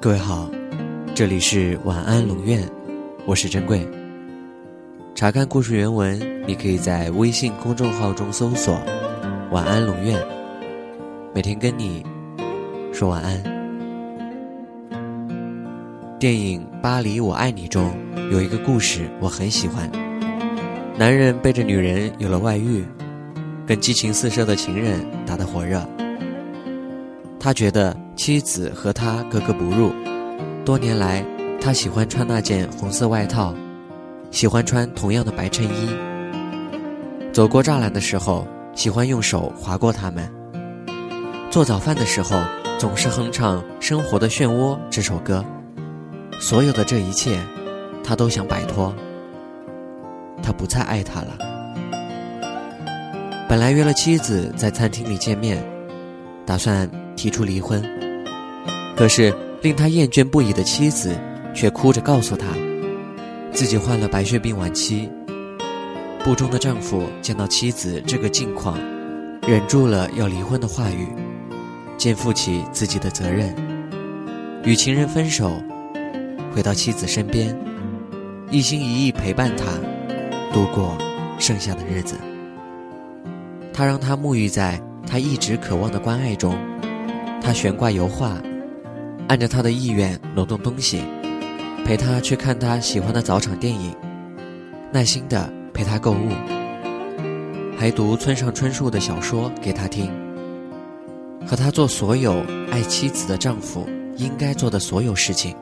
各位好，这里是晚安龙院，我是珍贵。查看故事原文，你可以在微信公众号中搜索“晚安龙院”，每天跟你说晚安。电影《巴黎我爱你》中有一个故事我很喜欢，男人背着女人有了外遇，跟激情四射的情人打得火热。他觉得妻子和他格格不入，多年来，他喜欢穿那件红色外套，喜欢穿同样的白衬衣。走过栅栏的时候，喜欢用手划过它们。做早饭的时候，总是哼唱《生活的漩涡》这首歌。所有的这一切，他都想摆脱。他不再爱她了。本来约了妻子在餐厅里见面，打算。提出离婚，可是令他厌倦不已的妻子却哭着告诉他，自己患了白血病晚期。不忠的丈夫见到妻子这个境况，忍住了要离婚的话语，肩负起自己的责任，与情人分手，回到妻子身边，一心一意陪伴她度过剩下的日子。他让她沐浴在他一直渴望的关爱中。他悬挂油画，按着他的意愿挪动东西，陪他去看他喜欢的早场电影，耐心的陪他购物，还读村上春树的小说给他听，和他做所有爱妻子的丈夫应该做的所有事情。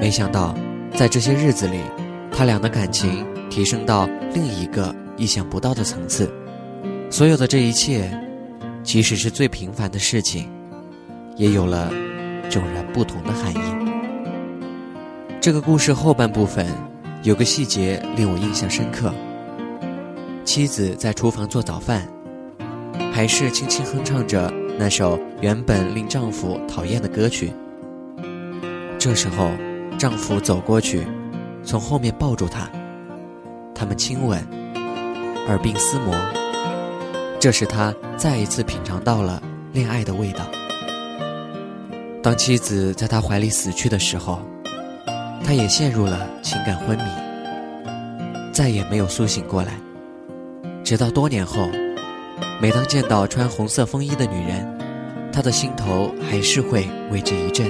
没想到，在这些日子里，他俩的感情提升到另一个意想不到的层次。所有的这一切，即使是最平凡的事情。也有了迥然不同的含义。这个故事后半部分有个细节令我印象深刻：妻子在厨房做早饭，还是轻轻哼唱着那首原本令丈夫讨厌的歌曲。这时候，丈夫走过去，从后面抱住她，他们亲吻，耳鬓厮磨。这时，他再一次品尝到了恋爱的味道。当妻子在他怀里死去的时候，他也陷入了情感昏迷，再也没有苏醒过来。直到多年后，每当见到穿红色风衣的女人，他的心头还是会为之一震。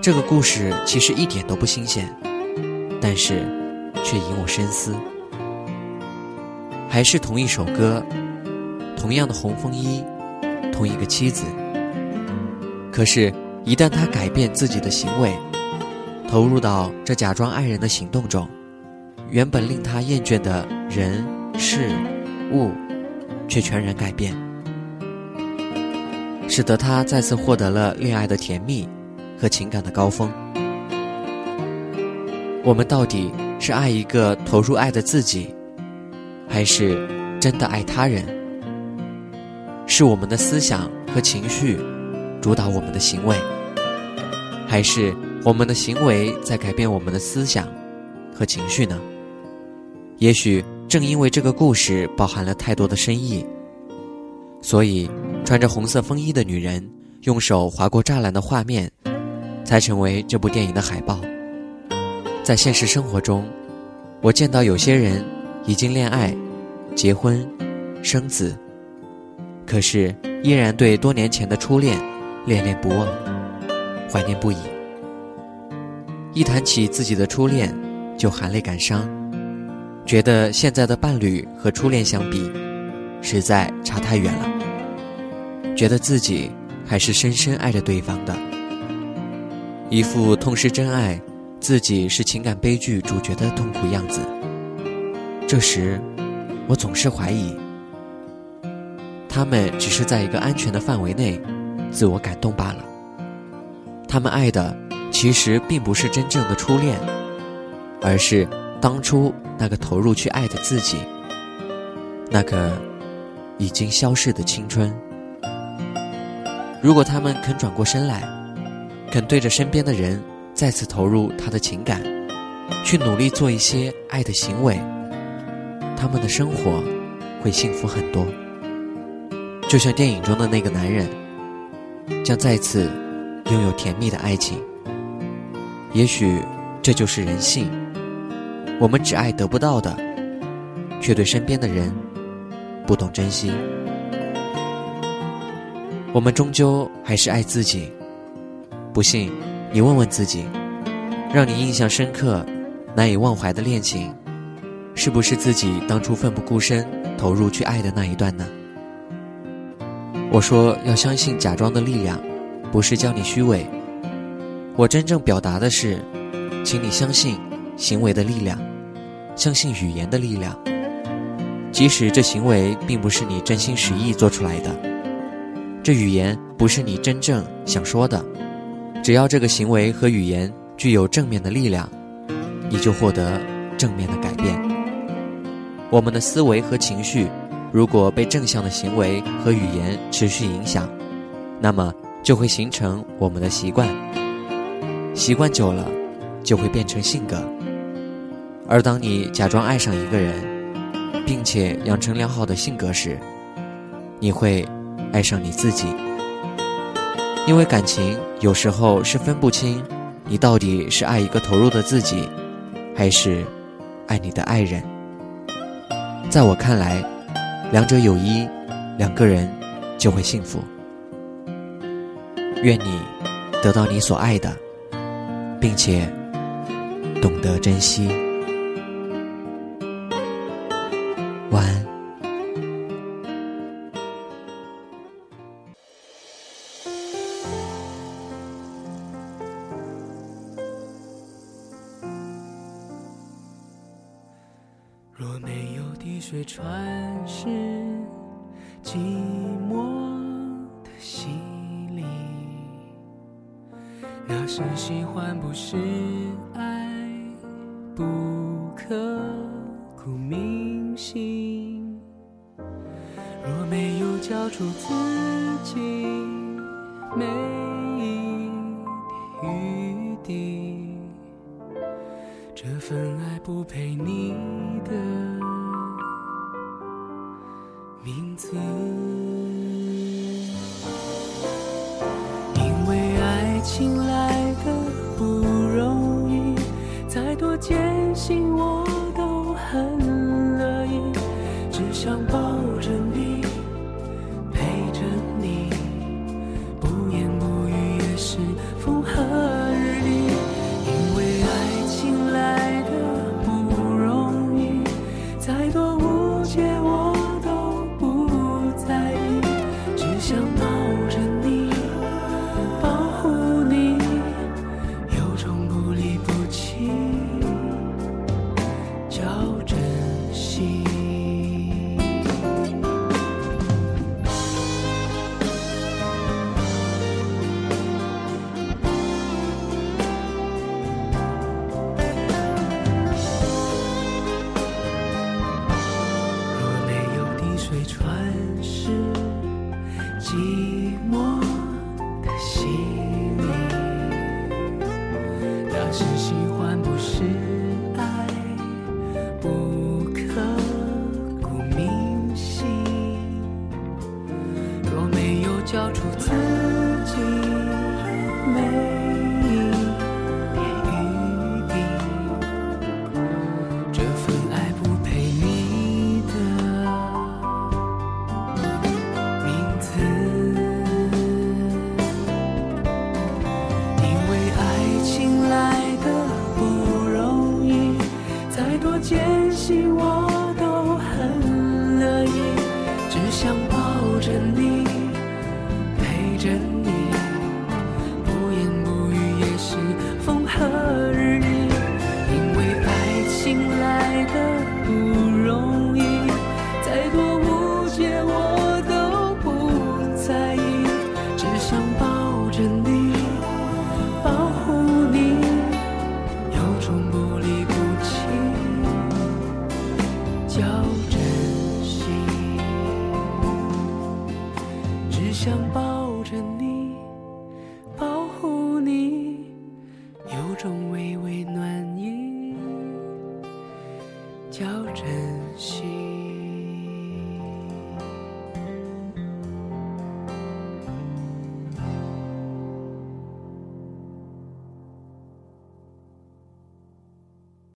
这个故事其实一点都不新鲜，但是却引我深思。还是同一首歌，同样的红风衣，同一个妻子。可是，一旦他改变自己的行为，投入到这假装爱人的行动中，原本令他厌倦的人事物，却全然改变，使得他再次获得了恋爱的甜蜜和情感的高峰。我们到底是爱一个投入爱的自己，还是真的爱他人？是我们的思想和情绪？主导我们的行为，还是我们的行为在改变我们的思想和情绪呢？也许正因为这个故事包含了太多的深意，所以穿着红色风衣的女人用手划过栅栏的画面，才成为这部电影的海报。在现实生活中，我见到有些人已经恋爱、结婚、生子，可是依然对多年前的初恋。恋恋不忘，怀念不已。一谈起自己的初恋，就含泪感伤，觉得现在的伴侣和初恋相比，实在差太远了。觉得自己还是深深爱着对方的，一副痛失真爱，自己是情感悲剧主角的痛苦样子。这时，我总是怀疑，他们只是在一个安全的范围内。自我感动罢了。他们爱的其实并不是真正的初恋，而是当初那个投入去爱的自己，那个已经消逝的青春。如果他们肯转过身来，肯对着身边的人再次投入他的情感，去努力做一些爱的行为，他们的生活会幸福很多。就像电影中的那个男人。将再次拥有甜蜜的爱情。也许这就是人性，我们只爱得不到的，却对身边的人不懂珍惜。我们终究还是爱自己。不信，你问问自己，让你印象深刻、难以忘怀的恋情，是不是自己当初奋不顾身投入去爱的那一段呢？我说要相信假装的力量，不是叫你虚伪。我真正表达的是，请你相信行为的力量，相信语言的力量，即使这行为并不是你真心实意做出来的，这语言不是你真正想说的。只要这个行为和语言具有正面的力量，你就获得正面的改变。我们的思维和情绪，如果被正向的行为和语言持续影响，那么就会形成我们的习惯。习惯久了，就会变成性格。而当你假装爱上一个人，并且养成良好的性格时，你会爱上你自己。因为感情有时候是分不清，你到底是爱一个投入的自己，还是爱你的爱人。在我看来，两者有一，两个人就会幸福。愿你得到你所爱的，并且懂得珍惜。有滴水穿石，寂寞的洗礼，那是喜欢不是爱，不刻骨铭心。若没有交出自己每一点余地，这份爱不配你。的 to 是喜欢不是。种微微暖意叫珍惜